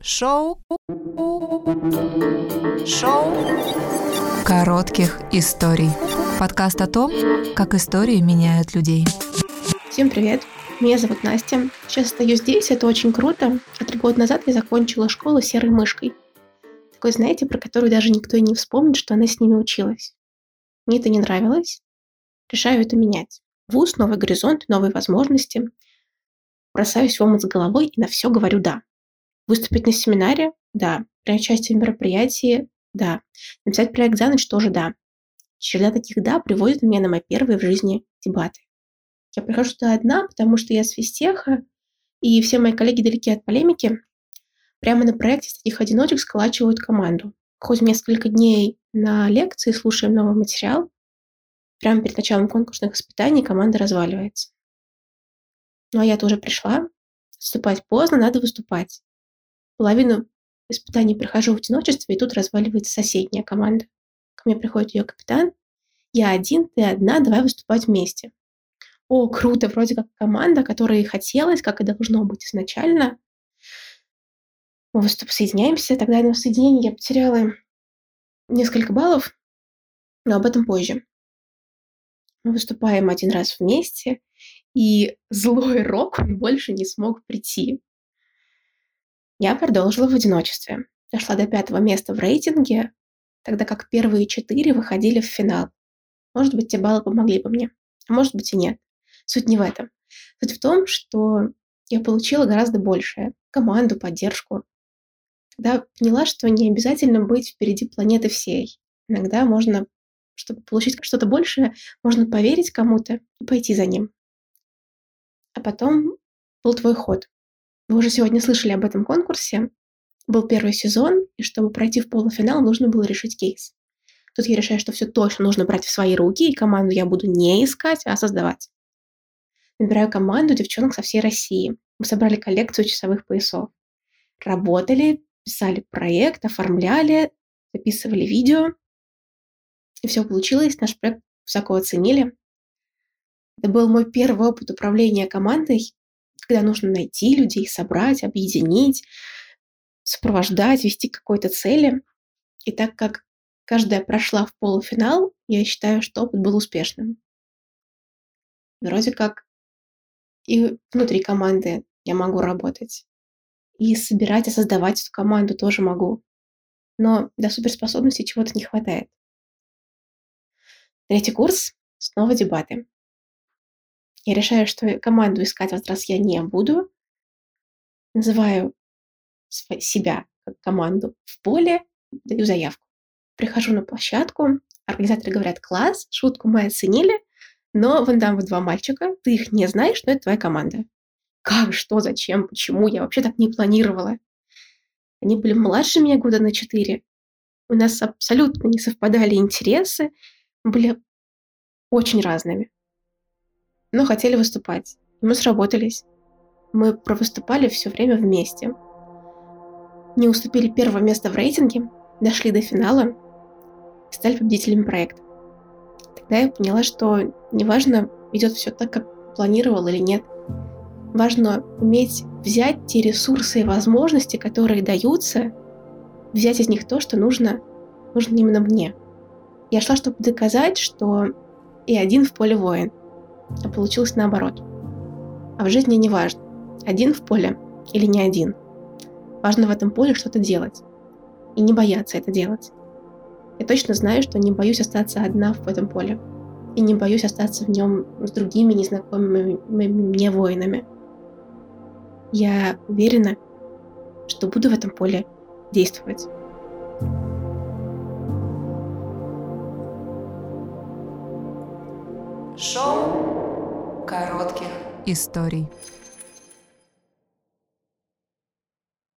Шоу. Шоу. Коротких историй. Подкаст о том, как истории меняют людей. Всем привет! Меня зовут Настя. Сейчас стою здесь, это очень круто. А три года назад я закончила школу серой мышкой. Такой, знаете, про которую даже никто и не вспомнит, что она с ними училась. Мне это не нравилось. Решаю это менять. Вуз, новый горизонт, новые возможности. Бросаюсь в омут с головой и на все говорю «да». Выступить на семинаре? Да. Принять участие в мероприятии? Да. Написать проект за ночь? Тоже да. Череда таких «да» приводит меня на мои первые в жизни дебаты. Я прихожу туда одна, потому что я с физтеха, и все мои коллеги далеки от полемики. Прямо на проекте с таких одиночек сколачивают команду. Ходим несколько дней на лекции, слушаем новый материал. Прямо перед началом конкурсных испытаний команда разваливается. Ну а я тоже пришла. Выступать поздно, надо выступать половину испытаний прохожу в одиночестве, и тут разваливается соседняя команда. Ко мне приходит ее капитан. Я один, ты одна, давай выступать вместе. О, круто, вроде как команда, которая и хотелось, как и должно быть изначально. Мы выступ, соединяемся. Тогда на соединении я потеряла несколько баллов, но об этом позже. Мы выступаем один раз вместе, и злой рок он больше не смог прийти. Я продолжила в одиночестве. Дошла до пятого места в рейтинге, тогда как первые четыре выходили в финал. Может быть, те баллы помогли бы мне, а может быть и нет. Суть не в этом. Суть в том, что я получила гораздо большее. Команду, поддержку. Тогда поняла, что не обязательно быть впереди планеты всей. Иногда можно, чтобы получить что-то большее, можно поверить кому-то и пойти за ним. А потом был твой ход. Вы уже сегодня слышали об этом конкурсе. Был первый сезон, и чтобы пройти в полуфинал, нужно было решить кейс. Тут я решаю, что все точно нужно брать в свои руки, и команду я буду не искать, а создавать. Набираю команду девчонок со всей России. Мы собрали коллекцию часовых поясов. Работали, писали проект, оформляли, записывали видео. И все получилось. Наш проект высоко оценили. Это был мой первый опыт управления командой, когда нужно найти людей, собрать, объединить, сопровождать, вести к какой-то цели. И так как каждая прошла в полуфинал, я считаю, что опыт был успешным. Вроде как и внутри команды я могу работать. И собирать и создавать эту команду тоже могу. Но для суперспособности чего-то не хватает. Третий курс. Снова дебаты. Я решаю, что команду искать в этот раз я не буду. Называю себя как команду в поле, даю заявку. Прихожу на площадку, организаторы говорят, класс, шутку мы оценили, но вон там вот два мальчика, ты их не знаешь, но это твоя команда. Как, что, зачем, почему? Я вообще так не планировала. Они были младше меня года на четыре. У нас абсолютно не совпадали интересы, были очень разными но хотели выступать. И мы сработались. Мы провыступали все время вместе. Не уступили первое место в рейтинге, дошли до финала стали победителями проекта. Тогда я поняла, что неважно, идет все так, как планировал или нет. Важно уметь взять те ресурсы и возможности, которые даются, взять из них то, что нужно, нужно именно мне. Я шла, чтобы доказать, что и один в поле воин а получилось наоборот. А в жизни не важно, один в поле или не один. Важно в этом поле что-то делать. И не бояться это делать. Я точно знаю, что не боюсь остаться одна в этом поле. И не боюсь остаться в нем с другими незнакомыми мне воинами. Я уверена, что буду в этом поле действовать. Шоу коротких историй.